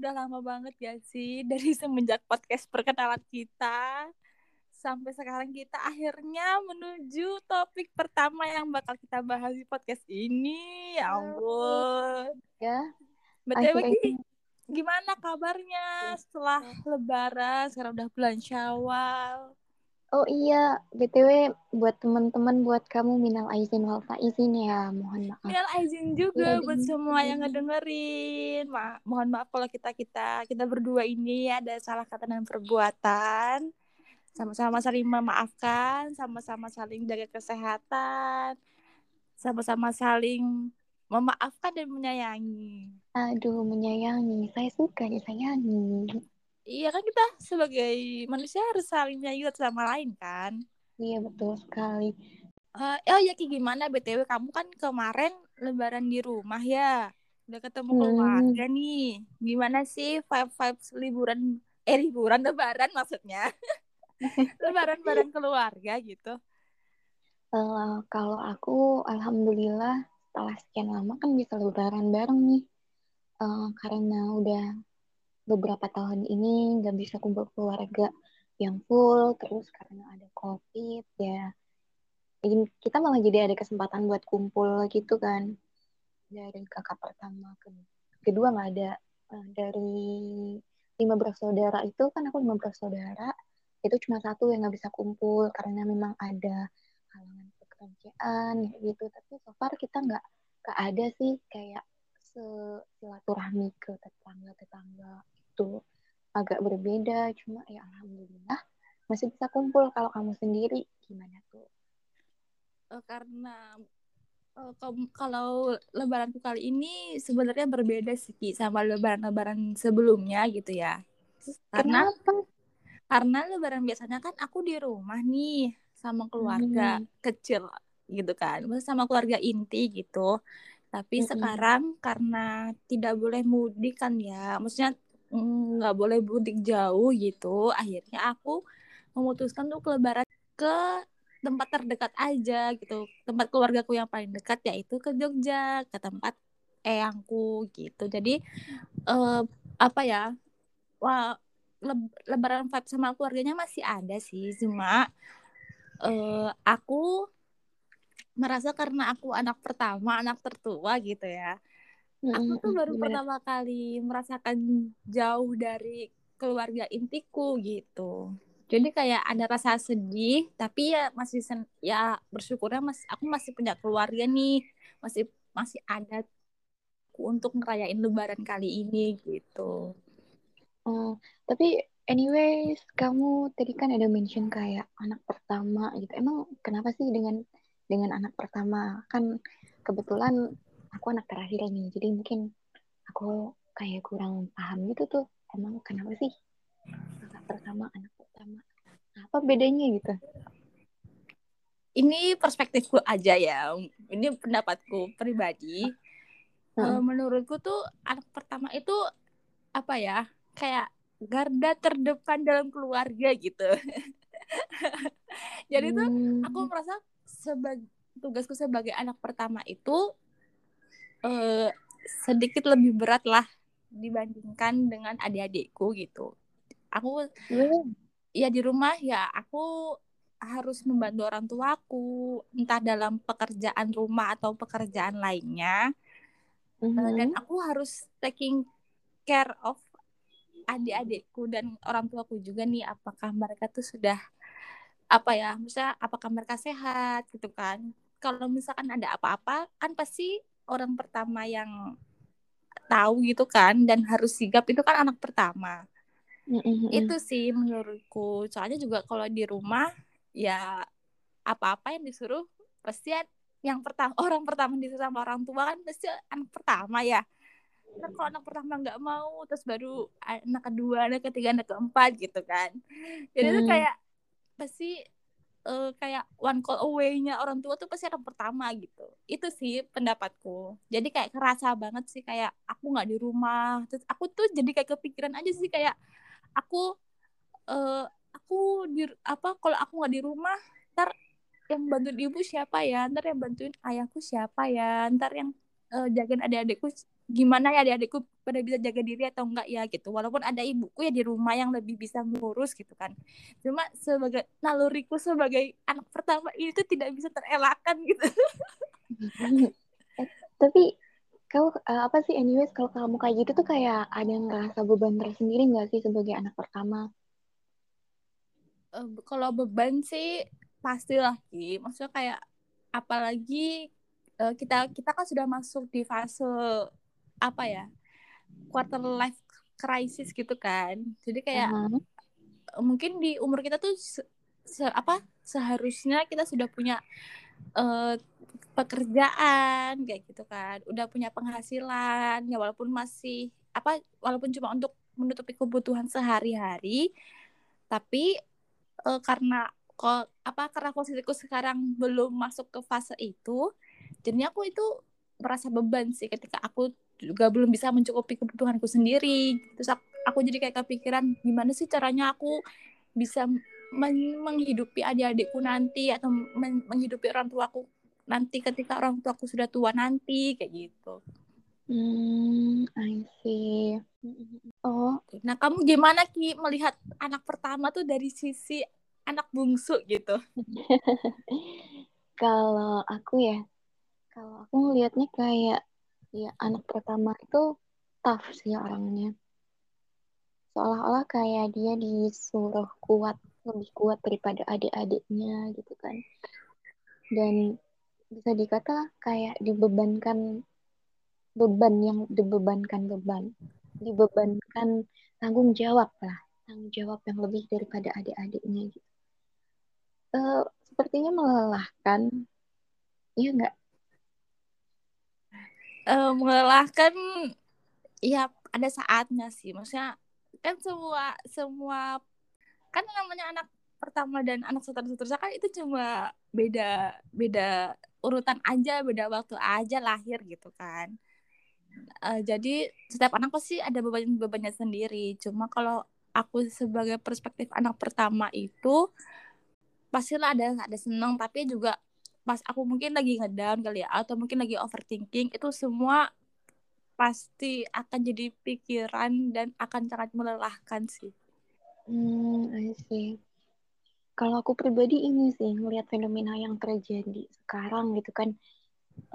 udah lama banget ya sih dari semenjak podcast perkenalan kita sampai sekarang kita akhirnya menuju topik pertama yang bakal kita bahas di podcast ini. Ya ampun. Ya. Betul gimana kabarnya setelah lebaran sekarang udah bulan Syawal? Oh iya, BTW buat teman-teman buat kamu minal aizin wal faizin ya, mohon maaf. Minal aizin juga ya, buat semua yang ngedengerin. Ma mohon maaf kalau kita kita kita berdua ini ada salah kata dan perbuatan. Sama-sama saling memaafkan, sama-sama saling jaga kesehatan, sama-sama saling memaafkan dan menyayangi. Aduh, menyayangi. Saya suka disayangi. Iya kan kita sebagai manusia harus saling menyayangi sama lain kan? Iya betul sekali. Uh, oh ya Ki gimana BTW kamu kan kemarin lebaran di rumah ya. Udah ketemu hmm. keluarga nih. Gimana sih five five liburan eh liburan lebaran maksudnya? lebaran bareng keluarga gitu. Uh, kalau aku alhamdulillah setelah sekian lama kan bisa lebaran bareng nih. Uh, karena udah beberapa tahun ini nggak bisa kumpul keluarga yang full terus karena ada covid ya kita malah jadi ada kesempatan buat kumpul gitu kan. Dari kakak pertama ke kedua nggak ada. Eh, dari lima bersaudara itu kan aku lima bersaudara itu cuma satu yang nggak bisa kumpul karena memang ada halangan pekerjaan gitu. Tapi so far kita nggak nggak ada sih kayak silaturahmi ke tetangga-tetangga itu agak berbeda cuma ya alhamdulillah masih bisa kumpul kalau kamu sendiri gimana tuh uh, karena uh, kalau lebaranku kali ini sebenarnya berbeda sih sama lebaran-lebaran sebelumnya gitu ya karena Kenapa? karena lebaran biasanya kan aku di rumah nih sama keluarga hmm. kecil gitu kan maksudnya sama keluarga inti gitu tapi -hmm. sekarang karena tidak boleh mudik kan ya maksudnya nggak boleh mudik jauh gitu. Akhirnya aku memutuskan untuk lebaran ke tempat terdekat aja gitu. Tempat keluargaku yang paling dekat yaitu ke Jogja ke tempat eyangku gitu. Jadi uh, apa ya wah le lebaran vibe sama keluarganya masih ada sih. Cuma uh, aku merasa karena aku anak pertama anak tertua gitu ya aku tuh baru bener. pertama kali merasakan jauh dari keluarga intiku gitu. Jadi kayak ada rasa sedih tapi ya masih sen ya bersyukurnya mas aku masih punya keluarga nih. Masih masih ada untuk ngerayain lebaran kali ini gitu. Oh tapi anyways kamu tadi kan ada mention kayak anak pertama gitu. Emang kenapa sih dengan dengan anak pertama? Kan kebetulan aku anak terakhir nih jadi mungkin aku kayak kurang paham gitu tuh emang kenapa sih anak pertama anak pertama apa bedanya gitu ini perspektifku aja ya ini pendapatku pribadi hmm. menurutku tuh anak pertama itu apa ya kayak garda terdepan dalam keluarga gitu jadi hmm. tuh aku merasa sebagai tugasku sebagai anak pertama itu uh, sedikit lebih berat lah dibandingkan dengan adik-adikku gitu. Aku mm. ya di rumah ya aku harus membantu orang tuaku entah dalam pekerjaan rumah atau pekerjaan lainnya. Mm -hmm. dan aku harus taking care of adik-adikku dan orang tuaku juga nih apakah mereka tuh sudah apa ya misalnya apakah mereka sehat gitu kan kalau misalkan ada apa-apa kan pasti orang pertama yang tahu gitu kan dan harus sigap itu kan anak pertama mm-hmm. itu sih menurutku soalnya juga kalau di rumah ya apa-apa yang disuruh pasti yang pertama orang pertama disuruh sama orang tua kan pasti anak pertama ya kan kalau anak pertama nggak mau terus baru anak kedua anak ketiga anak keempat gitu kan jadi mm. itu kayak pasti uh, kayak one call away-nya orang tua tuh pasti anak pertama gitu. Itu sih pendapatku. Jadi kayak kerasa banget sih kayak aku nggak di rumah. Terus aku tuh jadi kayak kepikiran aja sih kayak aku uh, aku di apa kalau aku nggak di rumah ntar yang bantuin ibu siapa ya ntar yang bantuin ayahku siapa ya ntar yang uh, jagain adik-adikku gimana ya adik-adikku pada bisa jaga diri atau enggak ya gitu walaupun ada ibuku ya di rumah yang lebih bisa ngurus gitu kan cuma sebagai naluriku sebagai anak pertama itu tidak bisa terelakkan gitu eh, tapi kau uh, apa sih anyways kalau kamu kayak gitu tuh kayak ada yang ngerasa beban tersendiri nggak sih sebagai anak pertama? Uh, kalau beban sih pastilah Ki. Maksudnya kayak apalagi uh, kita kita kan sudah masuk di fase apa ya quarter life crisis gitu kan. Jadi kayak uh -huh. mungkin di umur kita tuh se, se apa seharusnya kita sudah punya uh, pekerjaan kayak gitu kan udah punya penghasilan ya walaupun masih apa walaupun cuma untuk menutupi kebutuhan sehari-hari tapi e, karena kok apa karena posisiku sekarang belum masuk ke fase itu jadi aku itu merasa beban sih ketika aku juga belum bisa mencukupi kebutuhanku sendiri terus aku, aku jadi kayak kepikiran gimana sih caranya aku bisa men menghidupi adik-adikku nanti atau men menghidupi orang tuaku nanti ketika orang tua aku sudah tua nanti kayak gitu. Hmm, I see. Oh, nah kamu gimana Ki melihat anak pertama tuh dari sisi anak bungsu gitu? kalau aku ya, kalau aku ngelihatnya kayak ya anak pertama itu tough sih orangnya. Seolah-olah kayak dia disuruh kuat, lebih kuat daripada adik-adiknya gitu kan. Dan bisa dikata kayak dibebankan beban yang dibebankan beban dibebankan tanggung jawab lah tanggung jawab yang lebih daripada adik-adiknya gitu uh, sepertinya melelahkan iya nggak uh, melelahkan ya ada saatnya sih. Maksudnya kan semua semua kan namanya anak pertama dan anak seterusnya kan itu cuma beda beda urutan aja beda waktu aja lahir gitu kan. Uh, jadi setiap anak pasti ada beban bebannya sendiri. Cuma kalau aku sebagai perspektif anak pertama itu pastilah ada ada seneng tapi juga pas aku mungkin lagi ngedown kali ya atau mungkin lagi overthinking itu semua pasti akan jadi pikiran dan akan sangat melelahkan sih. Hmm, I see kalau aku pribadi ini sih ngelihat fenomena yang terjadi sekarang gitu kan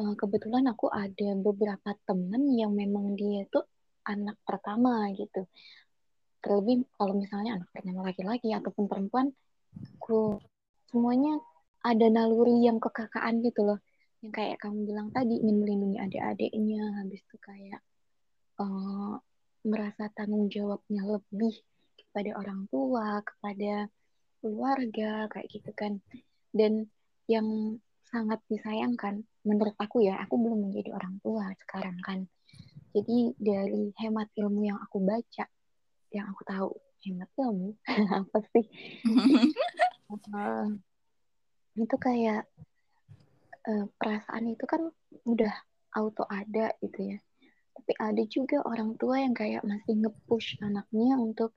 uh, kebetulan aku ada beberapa temen yang memang dia tuh anak pertama gitu terlebih kalau misalnya anak pertama laki-laki ataupun perempuan aku semuanya ada naluri yang kekakaan gitu loh. Yang kayak kamu bilang tadi ingin melindungi adik-adiknya habis itu kayak uh, merasa tanggung jawabnya lebih kepada orang tua kepada keluarga kayak gitu kan. Dan yang sangat disayangkan menurut aku ya aku belum menjadi orang tua sekarang kan. Jadi dari hemat ilmu yang aku baca yang aku tahu hemat ilmu apa sih? Uh, itu kayak uh, perasaan itu kan udah auto ada gitu ya. Tapi ada juga orang tua yang kayak masih nge-push anaknya untuk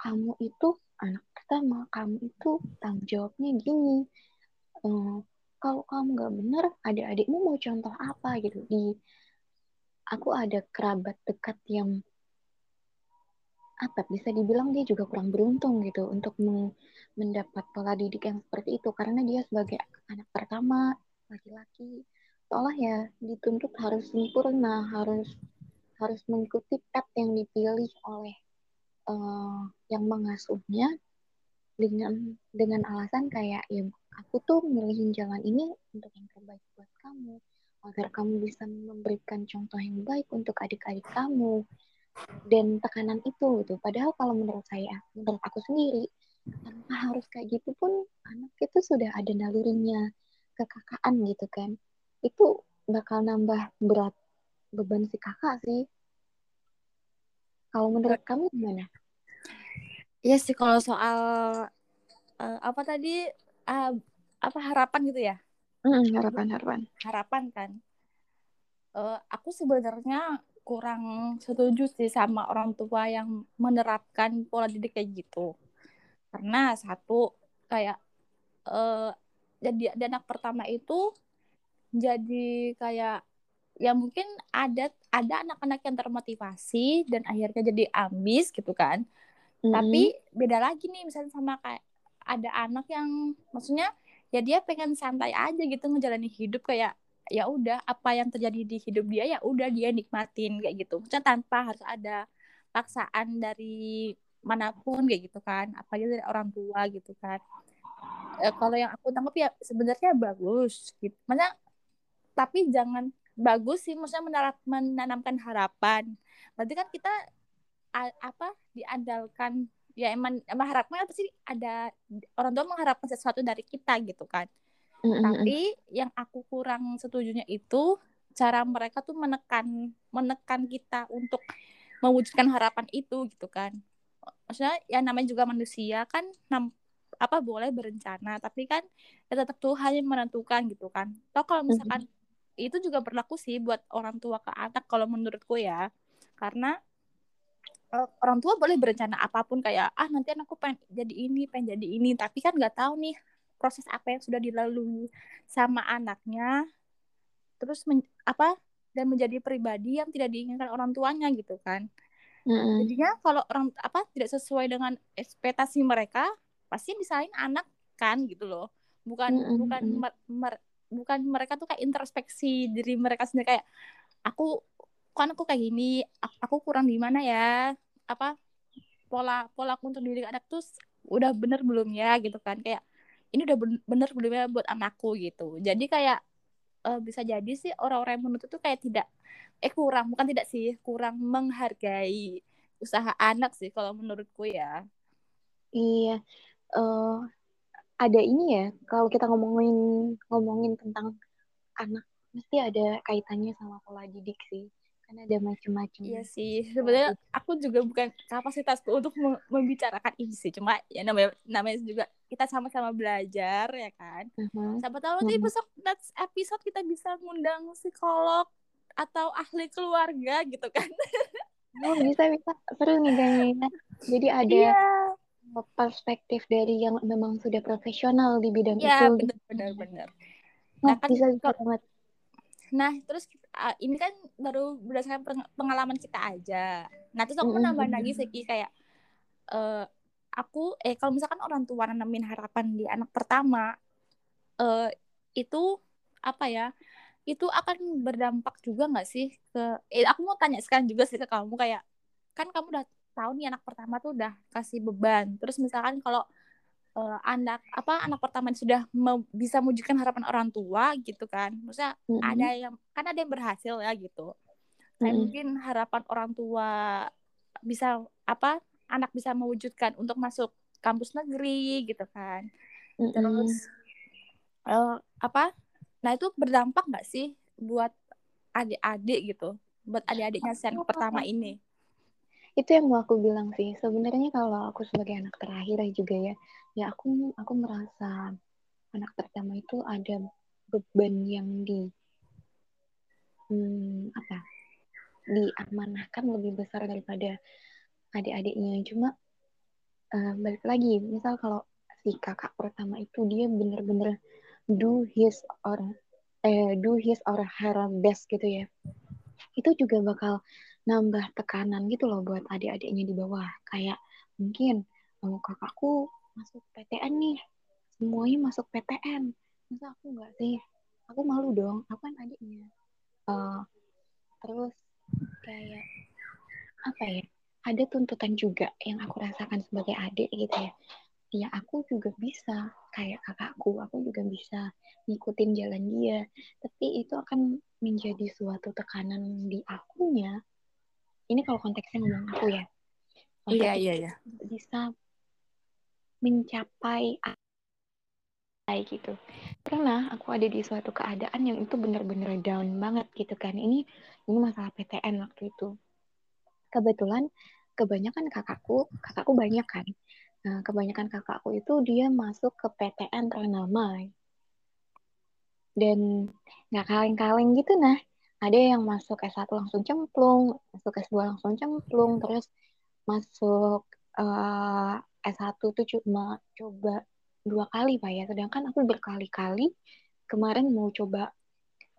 kamu itu anak pertama kamu itu tanggung jawabnya gini. Um, kalau kamu nggak benar adik-adikmu mau contoh apa? Gitu. Di aku ada kerabat dekat yang apa bisa dibilang dia juga kurang beruntung gitu untuk mendapat pola didik yang seperti itu. Karena dia sebagai anak pertama laki-laki seolah ya dituntut harus sempurna harus harus mengikuti pet yang dipilih oleh uh, yang mengasuhnya dengan dengan alasan kayak ya aku tuh milihin jalan ini untuk yang terbaik buat kamu agar kamu bisa memberikan contoh yang baik untuk adik-adik kamu dan tekanan itu gitu padahal kalau menurut saya menurut aku sendiri tanpa harus kayak gitu pun anak itu sudah ada nalurinya kekakaan gitu kan itu bakal nambah berat beban si kakak sih kalau menurut kamu gimana? Iya sih kalau soal uh, apa tadi uh, apa harapan gitu ya? Mm, harapan harapan. Harapan kan. Uh, aku sebenarnya kurang setuju sih sama orang tua yang menerapkan pola didik kayak gitu. Karena satu kayak uh, jadi anak pertama itu jadi kayak ya mungkin ada ada anak-anak yang termotivasi dan akhirnya jadi ambis gitu kan mm-hmm. tapi beda lagi nih misalnya sama kayak ada anak yang maksudnya ya dia pengen santai aja gitu ngejalanin hidup kayak ya udah apa yang terjadi di hidup dia ya udah dia nikmatin kayak gitu. Maksudnya tanpa harus ada paksaan dari mana pun kayak gitu kan. Apalagi dari orang tua gitu kan. E, kalau yang aku tangkap ya sebenarnya bagus gitu. Maksudnya tapi jangan bagus sih maksudnya menarap, menanamkan harapan. Berarti kan kita a, apa diandalkan ya emang emang harapannya pasti ada orang tua mengharapkan sesuatu dari kita gitu kan mm-hmm. tapi yang aku kurang setujunya itu cara mereka tuh menekan menekan kita untuk mewujudkan harapan itu gitu kan. Maksudnya ya namanya juga manusia kan nam, apa boleh berencana tapi kan ya tetap Tuhan yang menentukan gitu kan. Toh kalau misalkan mm-hmm itu juga berlaku sih buat orang tua ke anak kalau menurutku ya. Karena uh, orang tua boleh berencana apa pun kayak ah nanti anakku pengen jadi ini pengen jadi ini. Tapi kan nggak tahu nih proses apa yang sudah dilalui sama anaknya terus men, apa dan menjadi pribadi yang tidak diinginkan orang tuanya gitu kan. Mm-hmm. jadinya kalau orang apa tidak sesuai dengan ekspektasi mereka pasti misalnya anak kan gitu loh. Bukan mm-hmm. bukan mer, mer, bukan mereka tuh kayak introspeksi diri mereka sendiri kayak aku kan aku kayak gini aku kurang di mana ya? Apa pola pola aku untuk diri anak tuh udah bener belum ya? gitu kan. Kayak ini udah bener ya buat anakku gitu. Jadi kayak uh, bisa jadi sih orang-orang yang menuntut tuh kayak tidak eh kurang bukan tidak sih kurang menghargai usaha anak sih kalau menurutku ya. Iya. Uh, ada ini ya kalau kita ngomongin ngomongin tentang anak mesti ada kaitannya sama pola didik sih kan ada macam-macam iya sih sebenarnya aku juga bukan kapasitasku untuk membicarakan ini sih cuma ya namanya namanya juga kita sama-sama belajar ya kan uh-huh. siapa tahu nanti uh-huh. besok next episode kita bisa ngundang psikolog atau ahli keluarga gitu kan oh bisa bisa seru nih kayaknya jadi ada yeah perspektif dari yang memang sudah profesional di bidang ya, itu. Ya benar benar. Nah, nah kan bisa bisa banget. Nah terus uh, ini kan baru berdasarkan pengalaman kita aja. Nah terus aku mm -hmm. nambah lagi sih kayak uh, aku eh kalau misalkan orang tua nanamin harapan di anak pertama uh, itu apa ya? Itu akan berdampak juga nggak sih ke? Eh, aku mau tanya sekarang juga sih ke kamu kayak kan kamu udah tahu nih anak pertama tuh udah kasih beban terus misalkan kalau uh, anak apa anak pertama sudah me bisa mewujudkan harapan orang tua gitu kan maksudnya mm -hmm. ada yang kan ada yang berhasil ya gitu kayak mm -hmm. mungkin harapan orang tua bisa apa anak bisa mewujudkan untuk masuk kampus negeri gitu kan mm -hmm. terus uh, apa nah itu berdampak nggak sih buat adik-adik gitu buat adik-adiknya sen pertama ini itu yang mau aku bilang sih. Sebenarnya kalau aku sebagai anak terakhir juga ya ya aku aku merasa anak pertama itu ada beban yang di hmm, apa diamanahkan lebih besar daripada adik-adiknya. Cuma uh, balik lagi misal kalau si kakak pertama itu dia bener-bener do his or eh, do his or her best gitu ya itu juga bakal nambah tekanan gitu loh buat adik-adiknya di bawah. Kayak mungkin mau kakakku masuk PTN nih, semuanya masuk PTN. Masa aku nggak sih? Aku malu dong, aku kan adiknya. Uh, terus kayak apa ya? Ada tuntutan juga yang aku rasakan sebagai adik gitu ya. Ya aku juga bisa kayak kakakku, aku juga bisa ngikutin jalan dia. Tapi itu akan menjadi suatu tekanan di akunya ini kalau konteksnya ngomong aku ya. Iya iya iya. bisa mencapai kayak gitu. Pernah aku ada di suatu keadaan yang itu benar-benar down banget gitu kan. Ini ini masalah PTN waktu itu. Kebetulan kebanyakan kakakku kakakku banyak kan. Nah kebanyakan kakakku itu dia masuk ke PTN ternama. Dan nggak kaleng-kaleng gitu nah ada yang masuk S1 langsung cemplung, masuk S2 langsung cemplung, terus masuk uh, eh, S1 tuh cuma coba dua kali Pak ya. Sedangkan aku berkali-kali kemarin mau coba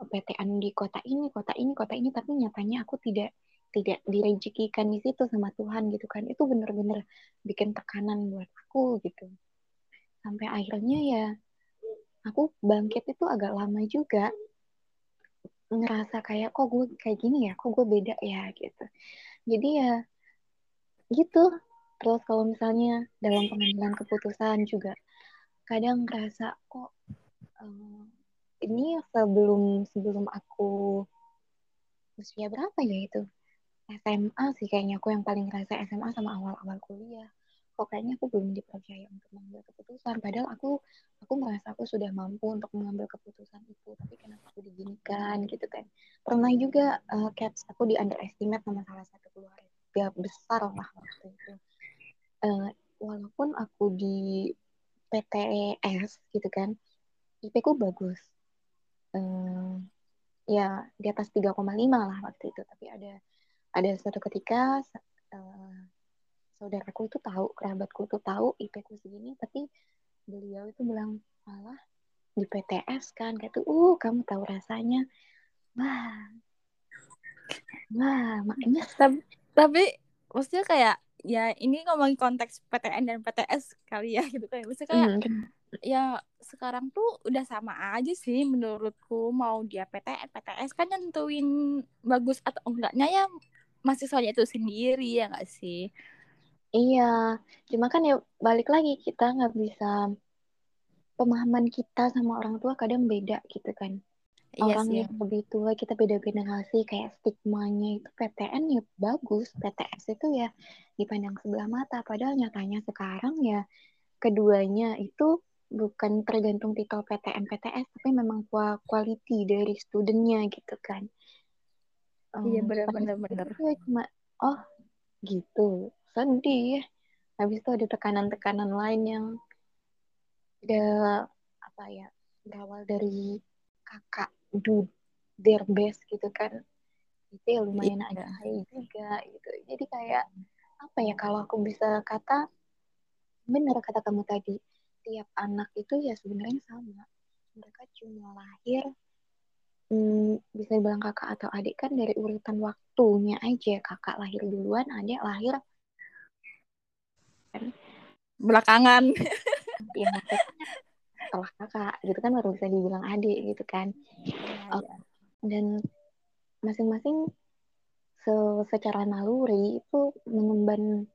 PTN di kota ini, kota ini, kota ini, tapi nyatanya aku tidak tidak direzekikan di situ sama Tuhan gitu kan. Itu bener-bener bikin tekanan buat aku gitu. Sampai akhirnya ya aku bangkit itu agak lama juga ngerasa kayak kok gue kayak gini ya, kok gue beda ya gitu. Jadi ya gitu. Terus kalau misalnya dalam pengambilan keputusan juga kadang ngerasa kok um, ini sebelum sebelum aku usia berapa ya itu SMA sih kayaknya aku yang paling ngerasa SMA sama awal-awal kuliah kok kayaknya aku belum dipercaya untuk mengambil keputusan. Padahal aku aku merasa aku sudah mampu untuk mengambil keputusan itu. Tapi kenapa aku diginikan gitu kan. Pernah juga uh, caps aku di underestimate sama salah satu keluarga besar lah waktu itu. Uh, walaupun aku di PTS gitu kan IP ku bagus. Uh, ya di atas 3,5 lah waktu itu. Tapi ada ada suatu ketika uh, saudaraku itu tahu kerabatku itu tahu IP ku segini tapi beliau itu bilang malah di PTS kan kayak tuh uh kamu tahu rasanya. Wah. Wah makanya tapi, tapi maksudnya kayak ya ini ngomongin konteks PTN dan PTS kali ya gitu kan. Maksudnya kayak hmm. ya sekarang tuh udah sama aja sih menurutku mau dia PTN PTS kan nentuin bagus atau enggaknya ya masih soalnya itu sendiri ya nggak sih Iya, cuma kan ya balik lagi kita nggak bisa pemahaman kita sama orang tua kadang beda gitu kan. Iya orang sih. yang lebih tua kita beda generasi kayak stigmanya itu PTN ya bagus, PTS itu ya dipandang sebelah mata. Padahal nyatanya sekarang ya keduanya itu bukan tergantung titel PTN PTS tapi memang quality dari studentnya gitu kan. Um, iya benar-benar benar. Ya cuma oh gitu sedih. Habis itu ada tekanan-tekanan lain yang ada apa ya berawal dari kakak do their best gitu kan. Itu ya lumayan iya. ada high juga gitu. Jadi kayak apa ya kalau aku bisa kata benar kata kamu tadi tiap anak itu ya sebenarnya sama. Mereka cuma lahir hmm, bisa dibilang kakak atau adik kan dari urutan waktunya aja. Kakak lahir duluan adik lahir belakangan. Ya setelah kakak gitu kan baru bisa dibilang adik gitu kan. Ya, ya. dan masing-masing se secara naluri itu mengemban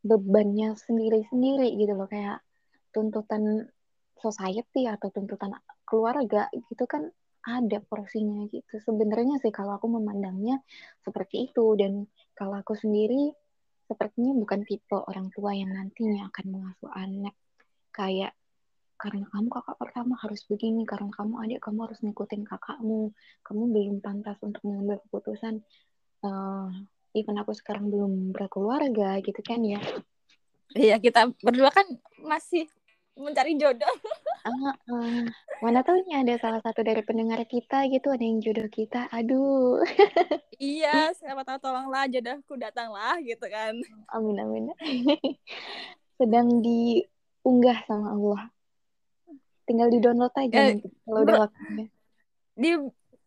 bebannya sendiri-sendiri gitu loh. Kayak tuntutan society atau tuntutan keluarga gitu kan ada porsinya gitu. Sebenarnya sih kalau aku memandangnya seperti itu. Dan kalau aku sendiri sepertinya bukan tipe orang tua yang nantinya akan mengasuh anak kayak karena kamu kakak pertama harus begini, karena kamu adik kamu harus ngikutin kakakmu, kamu belum pantas untuk mengambil keputusan. Uh, even aku sekarang belum berkeluarga gitu kan ya. Iya kita berdua kan masih mencari jodoh. uh, uh, mana tahu nih ada salah satu dari pendengar kita gitu ada yang jodoh kita. Aduh. iya, siapa tahu tolonglah jodohku datanglah gitu kan. Amin amin. Sedang diunggah sama Allah. Tinggal di download aja eh, kalau udah waktunya. Di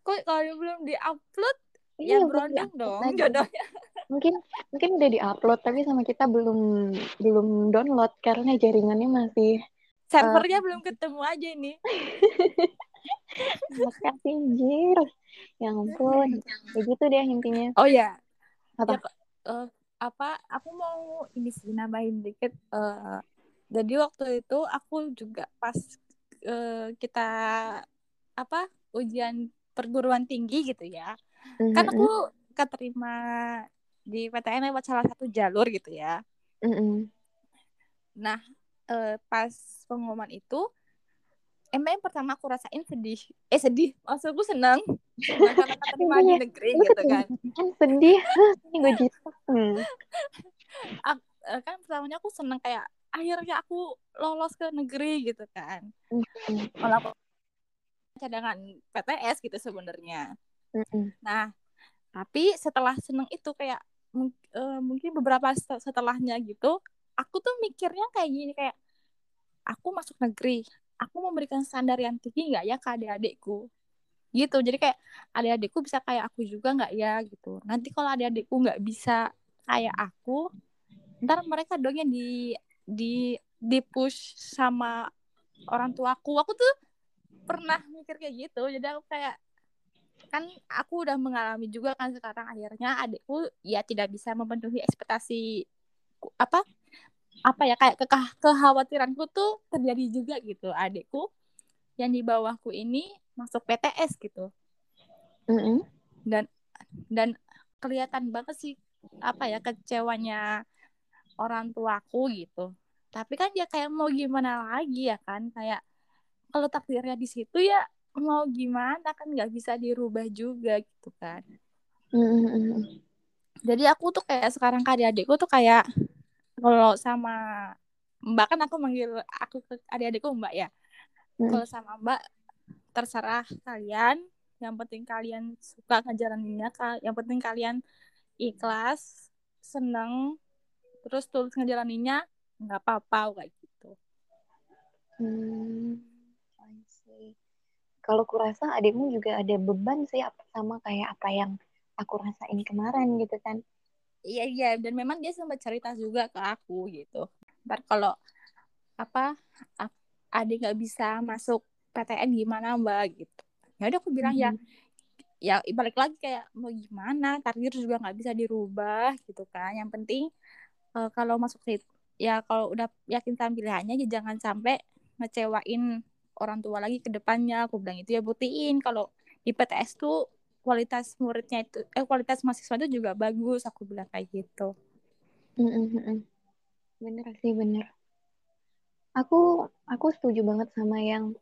kok kalau belum di-upload iya, ya berondong dong aja. jodohnya. Mungkin mungkin udah di-upload tapi sama kita belum belum download karena jaringannya masih servernya uh, belum ketemu aja nih makasih Jir ya ampun. Begitu deh intinya. Oh ya apa? Ya, uh, apa aku mau ini sih nambahin dikit uh, jadi waktu itu aku juga pas uh, kita apa ujian perguruan tinggi gitu ya. Mm-hmm. kan aku keterima di PTN lewat salah satu jalur gitu ya. Mm-hmm. nah uh, pas pengumuman itu emang yang pertama aku rasain sedih. Eh sedih. Maksudku senang. Senang karena keterima di negeri gitu kan. Kan sedih. Ini gue gitu hmm. kan pertamanya aku senang kayak akhirnya aku lolos ke negeri gitu kan. Walaupun cadangan PTS gitu sebenarnya. Nah tapi setelah seneng itu kayak uh, mungkin beberapa setelahnya gitu aku tuh mikirnya kayak gini kayak aku masuk negeri aku memberikan standar yang tinggi nggak ya ke adik-adikku? Gitu. Jadi kayak adik-adikku bisa kayak aku juga nggak ya? Gitu. Nanti kalau adik-adikku nggak bisa kayak aku ntar mereka dong yang di di di push sama orang tuaku. Aku tuh pernah mikir kayak gitu. Jadi aku kayak kan aku udah mengalami juga kan sekarang. Akhirnya adikku ya tidak bisa memenuhi ekspektasi apa apa ya kayak ke kekhawatiranku tuh terjadi juga gitu. Adikku yang di bawahku ini masuk PTS gitu. Mm -hmm. dan dan kelihatan banget sih apa ya kecewanya orang tuaku gitu. Tapi kan ya kayak mau gimana lagi ya kan? Kayak kalau takdirnya di situ ya mau gimana kan? Nggak bisa dirubah juga gitu kan. Mm-hmm. jadi aku tuh kayak sekarang adik-adikku tuh kayak kalau sama mbak kan aku manggil aku ke adik-adikku mbak ya. Mm. kalau sama mbak terserah kalian. Yang penting kalian suka ngejalaninnya yang penting kalian ikhlas seneng terus tulus ngejalaninnya nggak apa-apa kayak gitu. Hmm kalau kurasa adikmu juga ada beban sih sama kayak apa yang aku rasain kemarin gitu kan iya iya. Dan memang dia sempat cerita juga ke aku gitu. Ntar kalau apa adik nggak bisa masuk PTN gimana mbak? Gitu. Ya udah aku bilang mm -hmm. ya ya balik lagi kayak mau gimana? Takdir juga nggak bisa dirubah gitu kan. Yang penting uh, kalau masuk ya kalau udah yakin sama pilihannya ya jangan sampai ngecewain orang tua lagi ke depannya. Aku bilang itu ya buktiin kalau di PTS tuh kualitas muridnya itu eh kualitas mahasiswa itu juga bagus aku bilang kayak gitu. Bener sih bener. Aku aku setuju banget sama yang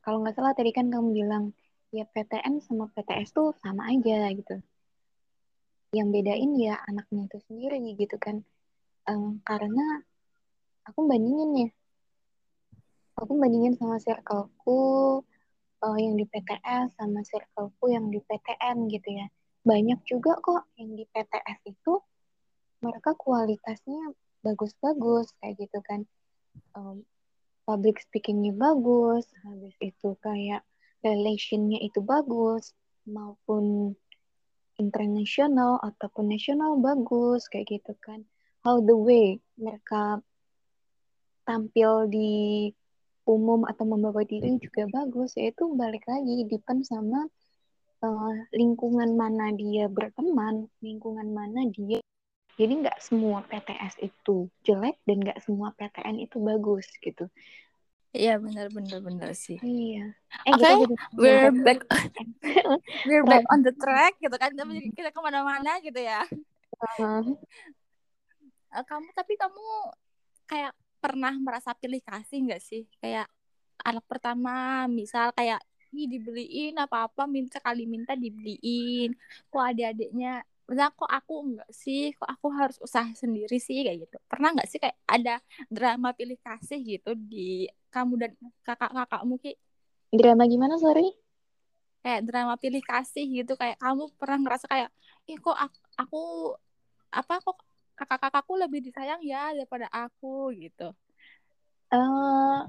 kalau nggak salah tadi kan kamu bilang ya PTN sama PTS tuh sama aja gitu. Yang bedain ya anaknya itu sendiri gitu kan. Um, karena aku bandingin ya aku bandingin sama circleku uh, yang di PTS sama circleku yang di PTN gitu ya. Banyak juga kok yang di PTS itu mereka kualitasnya bagus-bagus kayak gitu kan. Um, public speakingnya bagus habis itu kayak relationnya itu bagus maupun internasional ataupun nasional bagus kayak gitu kan. How the way mereka tampil di umum atau membawa diri juga bagus yaitu balik lagi depend sama uh, lingkungan mana dia berteman lingkungan mana dia jadi nggak semua PTS itu jelek dan nggak semua PTN itu bagus gitu Iya benar benar benar sih. Iya. Eh, okay, kita we're back we're back on the track gitu kan kita, kita ke mana-mana gitu ya. Uh. kamu tapi kamu kayak pernah merasa pilih kasih nggak sih? Kayak anak pertama misal kayak ini dibeliin apa apa minta kali minta dibeliin. Kok adik-adiknya Misalnya kok aku enggak sih? Kok aku harus usaha sendiri sih? Kayak gitu. Pernah nggak sih kayak ada drama pilih kasih gitu di kamu dan kakak-kakakmu ki? Drama gimana sorry? Kayak drama pilih kasih gitu kayak kamu pernah ngerasa kayak ih kok aku, aku apa kok kakak-kakakku lebih disayang ya daripada aku gitu. Uh,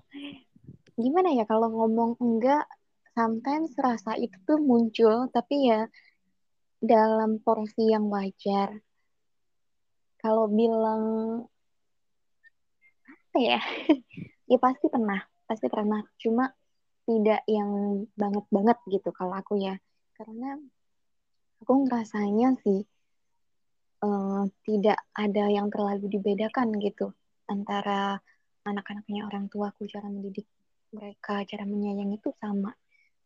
gimana ya kalau ngomong enggak sometimes rasa itu tuh muncul tapi ya dalam porsi yang wajar. Kalau bilang apa ya? Ya pasti pernah pasti pernah. Cuma tidak yang banget banget gitu kalau aku ya. Karena aku ngerasanya sih uh, tidak ada yang terlalu dibedakan gitu antara anak-anaknya orang tuaku cara mendidik mereka cara menyayangi itu sama.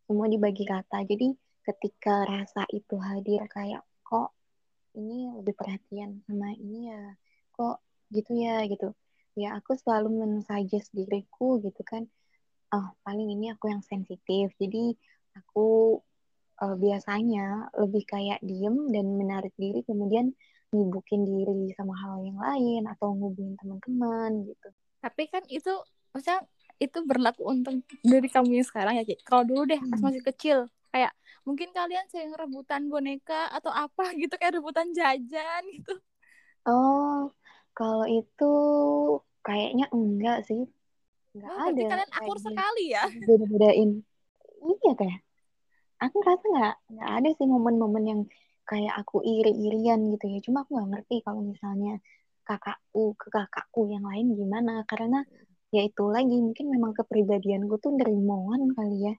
Semua dibagi rata. Jadi ketika rasa itu hadir kayak kok ini lebih perhatian sama ini ya? Kok gitu ya? gitu. Ya aku selalu mensuggest diriku gitu kan oh paling ini aku yang sensitif. Jadi aku uh, biasanya lebih kayak diem dan menarik diri kemudian nyibukin diri sama hal yang lain atau ngubungin teman-teman gitu. Tapi kan itu maksudnya itu berlaku untuk dari kamu yang sekarang ya Ki. Kalau dulu deh pas hmm. masih kecil kayak mungkin kalian sering rebutan boneka atau apa gitu kayak rebutan jajan gitu. Oh, kalau itu kayaknya enggak sih. Enggak oh, ada. kalian akur sekali ya. Beda-bedain. iya kayak aku rasa nggak nggak ada sih momen-momen yang kayak aku iri-irian gitu ya. Cuma aku nggak ngerti kalau misalnya kakakku ke kakakku yang lain gimana. Karena ya itu lagi mungkin memang kepribadianku tuh nerimoan kali ya.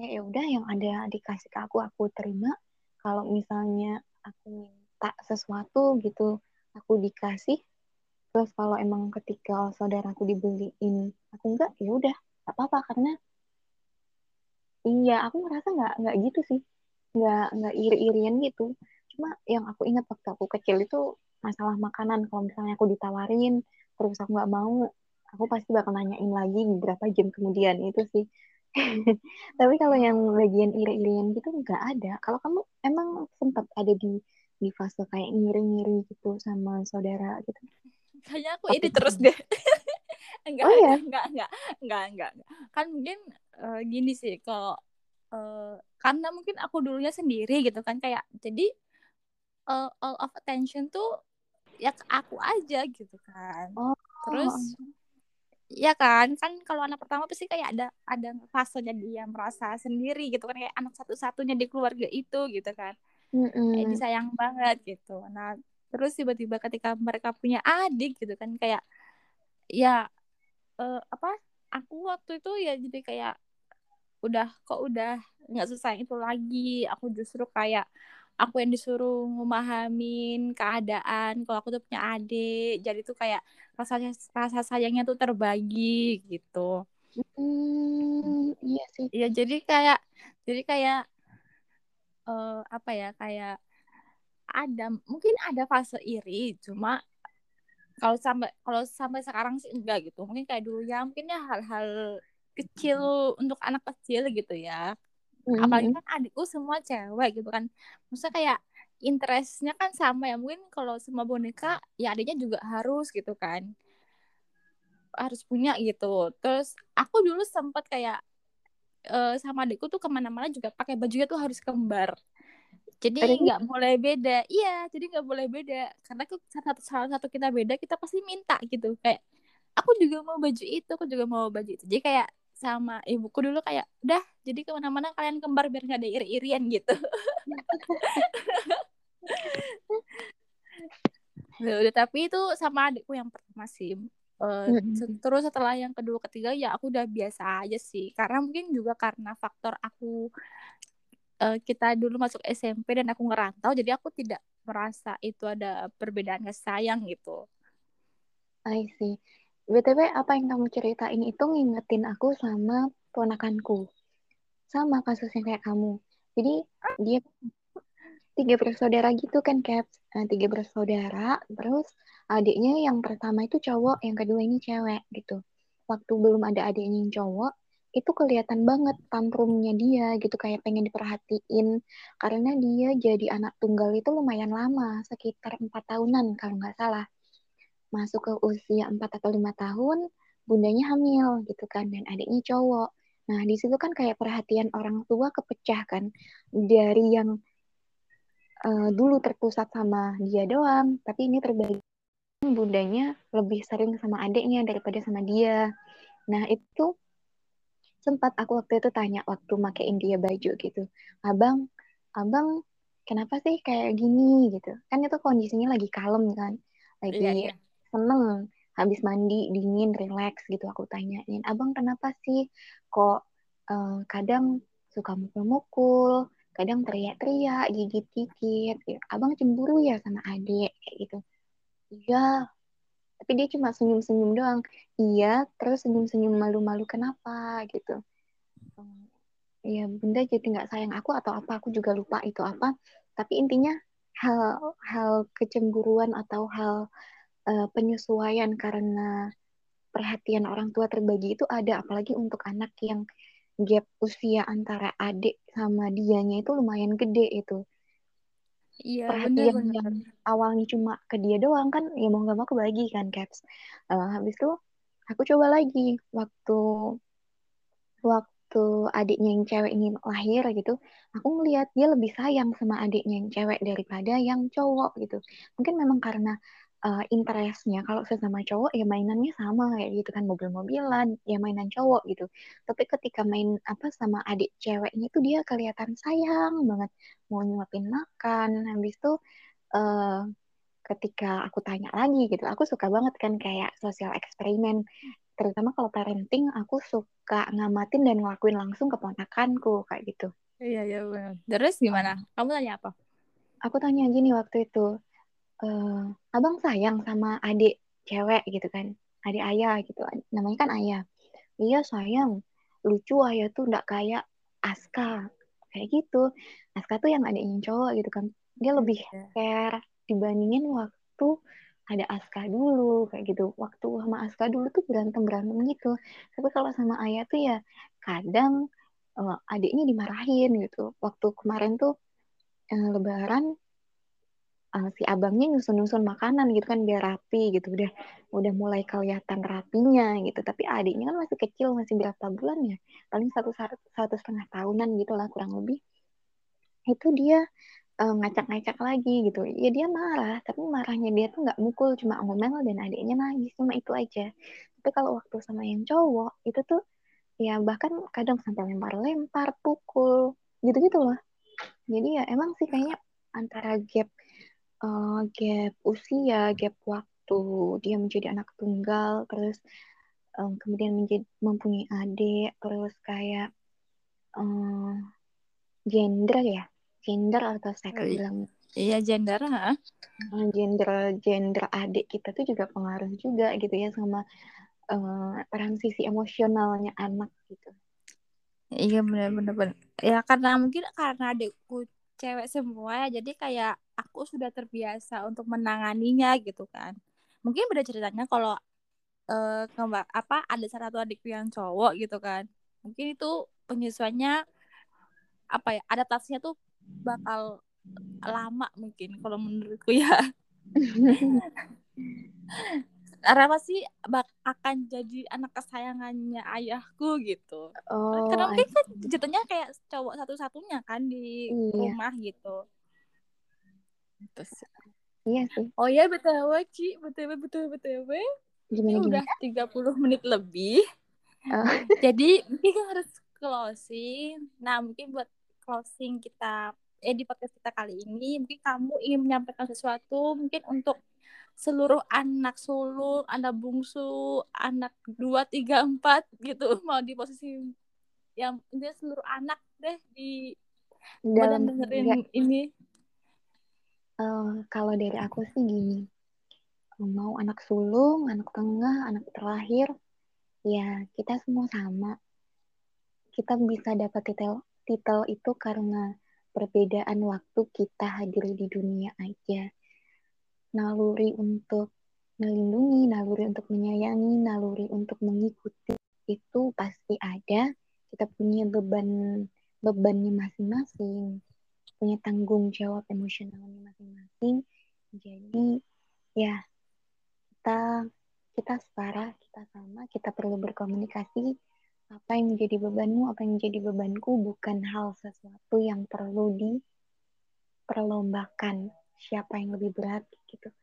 Ya ya udah yang ada dikasih ke aku aku terima. Kalau misalnya aku minta sesuatu gitu aku dikasih. Terus kalau emang ketika saudaraku dibeliin aku enggak ya udah apa-apa. Karena iya aku ngerasa nggak nggak gitu sih nggak nggak iri-irian gitu. Cuma yang aku ingat waktu aku kecil itu masalah makanan. Kalau misalnya aku ditawarin terus aku nggak mau aku pasti bakal nanyain lagi beberapa jam kemudian itu sih. Tapi kalau yang bagian iri-irian gitu nggak ada. Kalau kamu emang sempat ada di di fase kayak ngiri-ngiri gitu sama saudara gitu? Kayaknya aku ini terus deh. Enggak, oh, ya? enggak, enggak, enggak, enggak, enggak. Kan mungkin uh, gini sih kalau uh, karena mungkin aku dulunya sendiri gitu kan kayak jadi uh, all of attention tuh ya ke aku aja gitu kan. Oh. Terus ya kan kan kalau anak pertama pasti kayak ada ada fasenya dia merasa sendiri gitu kan kayak anak satu-satunya di keluarga itu gitu kan mm -mm. kayak disayang banget gitu nah terus tiba-tiba ketika mereka punya adik gitu kan kayak ya uh, apa aku waktu itu ya jadi kayak udah kok udah nggak selesai itu lagi. Aku justru kayak aku yang disuruh memahamin keadaan kalau aku tuh punya adik jadi tuh kayak rasanya rasa sayangnya tuh terbagi gitu. Hmm, iya sih. Ya jadi kayak jadi kayak uh, apa ya kayak ada mungkin ada fase iri cuma kalau sampai kalau sampai sekarang sih enggak gitu. Mungkin kayak dulu ya mungkin ya hal-hal kecil untuk anak kecil gitu ya. Mm-hmm. apalagi kan adikku semua cewek gitu kan. Maksudnya kayak interestnya kan sama ya. Mungkin kalau semua boneka ya adiknya juga harus gitu kan. Harus punya gitu. Terus aku dulu sempat kayak uh, sama adikku tuh ke mana-mana juga pakai bajunya tuh harus kembar. Jadi nggak boleh beda. Iya jadi nggak boleh beda. Karena satu salah satu kita beda kita pasti minta gitu. Kayak aku juga mau baju itu aku juga mau baju itu. Jadi kayak sama ibuku dulu kayak dah jadi ke mana-mana kalian kembar biar nggak ada iri-irian gitu udah tapi itu sama adikku yang pertama sih uh, terus setelah yang kedua ketiga ya aku udah biasa aja sih karena mungkin juga karena faktor aku uh, kita dulu masuk SMP dan aku ngerantau jadi aku tidak merasa itu ada perbedaan sayang gitu. I see. BTW apa yang kamu ceritain itu ngingetin aku sama ponakanku. Sama kasusnya kayak kamu. Jadi dia tiga bersaudara gitu kan Caps. Nah, tiga bersaudara, terus adiknya yang pertama itu cowok, yang kedua ini cewek gitu. Waktu belum ada adiknya yang cowok, itu kelihatan banget tantrumnya dia gitu kayak pengen diperhatiin karena dia jadi anak tunggal itu lumayan lama sekitar empat tahunan kalau nggak salah masuk ke usia empat atau lima tahun bundanya hamil gitu kan dan adiknya cowok. Nah di situ kan kayak perhatian orang tua kepecah kan dari yang uh, dulu terpusat sama dia doang tapi ini terbagi. Bundanya lebih sering sama adiknya daripada sama dia. Nah itu sempat aku waktu itu tanya waktu makein dia baju gitu. Abang abang kenapa sih kayak gini? Gitu. Kan itu kondisinya lagi kalem kan lagi iya, iya. Seneng. Habis mandi dingin relax gitu aku tanyain abang kenapa sih kok uh, kadang suka mukul-mukul kadang teriak-teriak gigit-gigit? Gitu. abang cemburu ya sama adik kayak gitu. Iya tapi dia cuma senyum-senyum doang. Iya terus senyum-senyum malu-malu kenapa? Gitu. Iya, bunda jadi nggak sayang aku atau apa aku juga lupa itu apa. Tapi intinya hal hal kecemburuan atau hal uh, penyesuaian karena perhatian orang tua terbagi itu ada apalagi untuk anak yang gap usia antara adik sama dianya itu lumayan gede itu. Iya, perhatian bener, yang awalnya cuma ke dia doang kan ya mau gak mau kebagi kan caps. Uh, habis itu aku coba lagi waktu waktu adiknya yang cewek ini lahir gitu aku ngelihat dia lebih sayang sama adiknya yang cewek daripada yang cowok gitu. Mungkin memang karena uh, interestnya. Kalau sesama cowok ya mainannya sama kayak gitu kan. Mobil-mobilan ya mainan cowok gitu. Tapi ketika main apa sama adik ceweknya itu dia kelihatan sayang banget. Mau nyuapin makan. Habis itu uh, ketika aku tanya lagi gitu aku suka banget kan kayak sosial eksperimen. Terutama kalau parenting aku suka ngamatin dan ngelakuin langsung ke ponakanku kayak gitu. Iya iya benar terus gimana? Kamu tanya apa? Aku tanya gini waktu itu uh, abang sayang sama adik cewek gitu kan adik ayah gitu namanya kan ayah. Iya sayang. Lucu ayah tuh nggak kayak Aska. Kayak gitu. Aska tuh yang adiknya cowok gitu kan. Dia lebih iya. care dibandingin waktu ada Aska dulu kayak gitu. Waktu sama Aska dulu tuh berantem berantem gitu. Tapi kalau sama ayah tuh ya kadang uh, adiknya dimarahin gitu. Waktu kemarin tuh uh, lebaran uh, si abangnya nyusun-nyusun makanan gitu kan biar rapi gitu udah udah mulai kelihatan rapinya gitu. Tapi adiknya kan masih kecil masih berapa bulan ya? Paling satu satu setengah tahunan gitu lah kurang lebih. Itu dia uh, ngacak-ngacak lagi gitu. Ya dia marah tapi marahnya dia tuh nggak mukul cuma ngomel dan adiknya nangis cuma itu aja. Tapi kalau waktu sama yang cowok itu tuh ya bahkan kadang sampai lempar-lempar pukul gitu-gitu loh. Jadi ya emang sih kayaknya antara gap uh, gap usia, gap waktu, dia menjadi anak tunggal, terus um, kemudian menjadi mempunyai adik, terus kayak um, gender ya, gender atau seks oh, bilang. Iya gender, ha? Gender gender adik kita tuh juga pengaruh juga gitu ya sama uh, transisi emosionalnya anak gitu. Iya benar-benar. Ya karena mungkin karena adikku cewek semua ya jadi kayak aku sudah terbiasa untuk menanganinya gitu kan mungkin beda ceritanya kalau uh, apa ada satu adik yang cowok gitu kan mungkin itu penyesuaiannya apa ya adaptasinya tuh bakal lama mungkin kalau menurutku ya Rama sih bak akan jadi anak kesayangannya ayahku gitu. Oh, Karena mungkin kan jatuhnya kayak cowok satu-satunya kan di iya. rumah gitu. Terus, iya sih. Oh iya betul Ci, betul betul betul Ini udah tiga puluh menit lebih. Oh. Jadi mungkin harus closing. Nah mungkin buat closing kita eh di podcast kita kali ini mungkin kamu ingin menyampaikan sesuatu mungkin untuk seluruh anak sulung, anak bungsu, anak dua, tiga, empat gitu mau di posisi yang dia seluruh anak deh di dalam dengerin ya. ini. Uh, kalau dari aku sih gini, mau anak sulung, anak tengah, anak terakhir, ya kita semua sama. Kita bisa dapat titel titel itu karena perbedaan waktu kita hadir di dunia aja naluri untuk melindungi, naluri untuk menyayangi, naluri untuk mengikuti itu pasti ada. Kita punya beban bebannya masing-masing, punya tanggung jawab emosionalnya masing-masing. Jadi ya kita kita setara, kita sama, kita perlu berkomunikasi. Apa yang menjadi bebanmu, apa yang menjadi bebanku bukan hal sesuatu yang perlu diperlombakan siapa yang lebih berat gitu.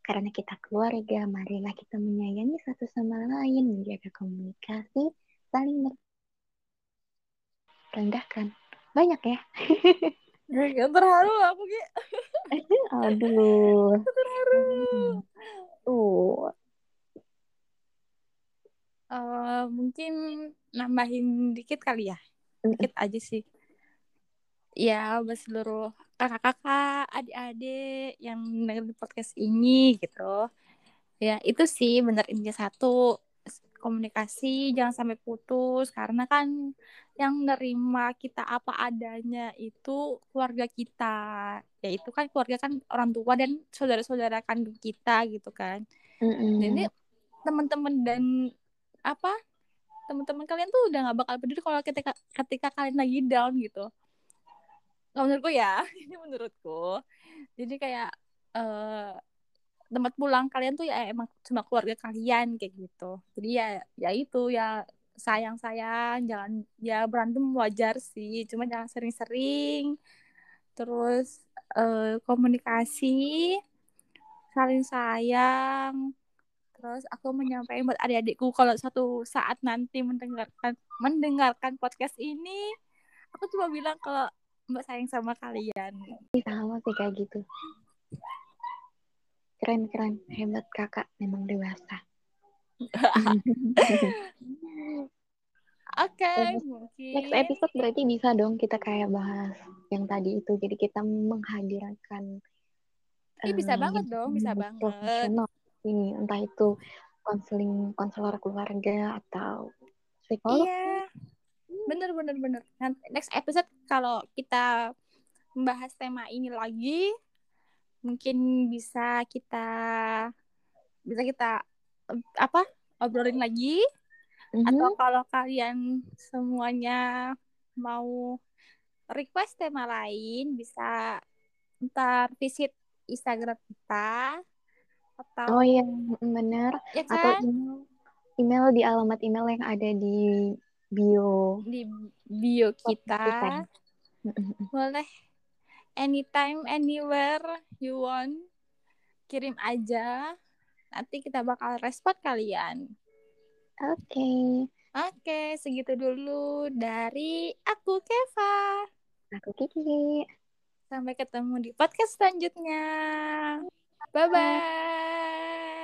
Karena kita keluarga, marilah kita menyayangi satu sama lain, menjaga komunikasi, saling merendahkan. Banyak ya. Gak terharu aku gitu. Aduh. Terharu. Tuh. Uh, mungkin nambahin dikit kali ya. Dikit aja sih. Ya, buat seluruh kakak-kakak, adik-adik yang dengerin podcast ini gitu. Ya, itu sih bener intinya satu komunikasi jangan sampai putus. Karena kan yang nerima kita apa adanya itu keluarga kita. Ya itu kan keluarga kan orang tua dan saudara-saudara kandung kita gitu kan. Mm-hmm. jadi teman-teman dan apa teman-teman kalian tuh udah nggak bakal peduli kalau ketika ketika kalian lagi down gitu. Nggak menurutku ya ini menurutku. Jadi kayak uh, tempat pulang kalian tuh ya emang cuma keluarga kalian kayak gitu. Jadi ya ya itu ya sayang sayang jangan ya berantem wajar sih. Cuma jangan sering-sering terus uh, komunikasi saling sayang. Terus aku menyampaikan buat adik-adikku kalau suatu saat nanti mendengarkan mendengarkan podcast ini aku cuma bilang kalau mbak sayang sama kalian. Sama sih kayak gitu keren keren hebat kakak memang dewasa Oke, okay, mungkin. Next episode berarti bisa dong kita kayak bahas yang tadi itu. Jadi kita menghadirkan. Iya uh, bisa banget dong, bisa banget. Profesional ini entah itu konseling konselor keluarga atau psikolog. Iya. Bener bener bener. Next episode kalau kita membahas tema ini lagi, mungkin bisa kita bisa kita apa obrolin lagi? Mm-hmm. atau kalau kalian semuanya mau request tema lain bisa ntar visit Instagram kita atau oh iya benar. Ya kan? atau email email di alamat email yang ada di bio di bio kita, boleh anytime anywhere you want kirim aja nanti kita bakal respon kalian Oke. Okay. Oke, segitu dulu dari aku Keva. Aku Kiki. Sampai ketemu di podcast selanjutnya. Bye bye.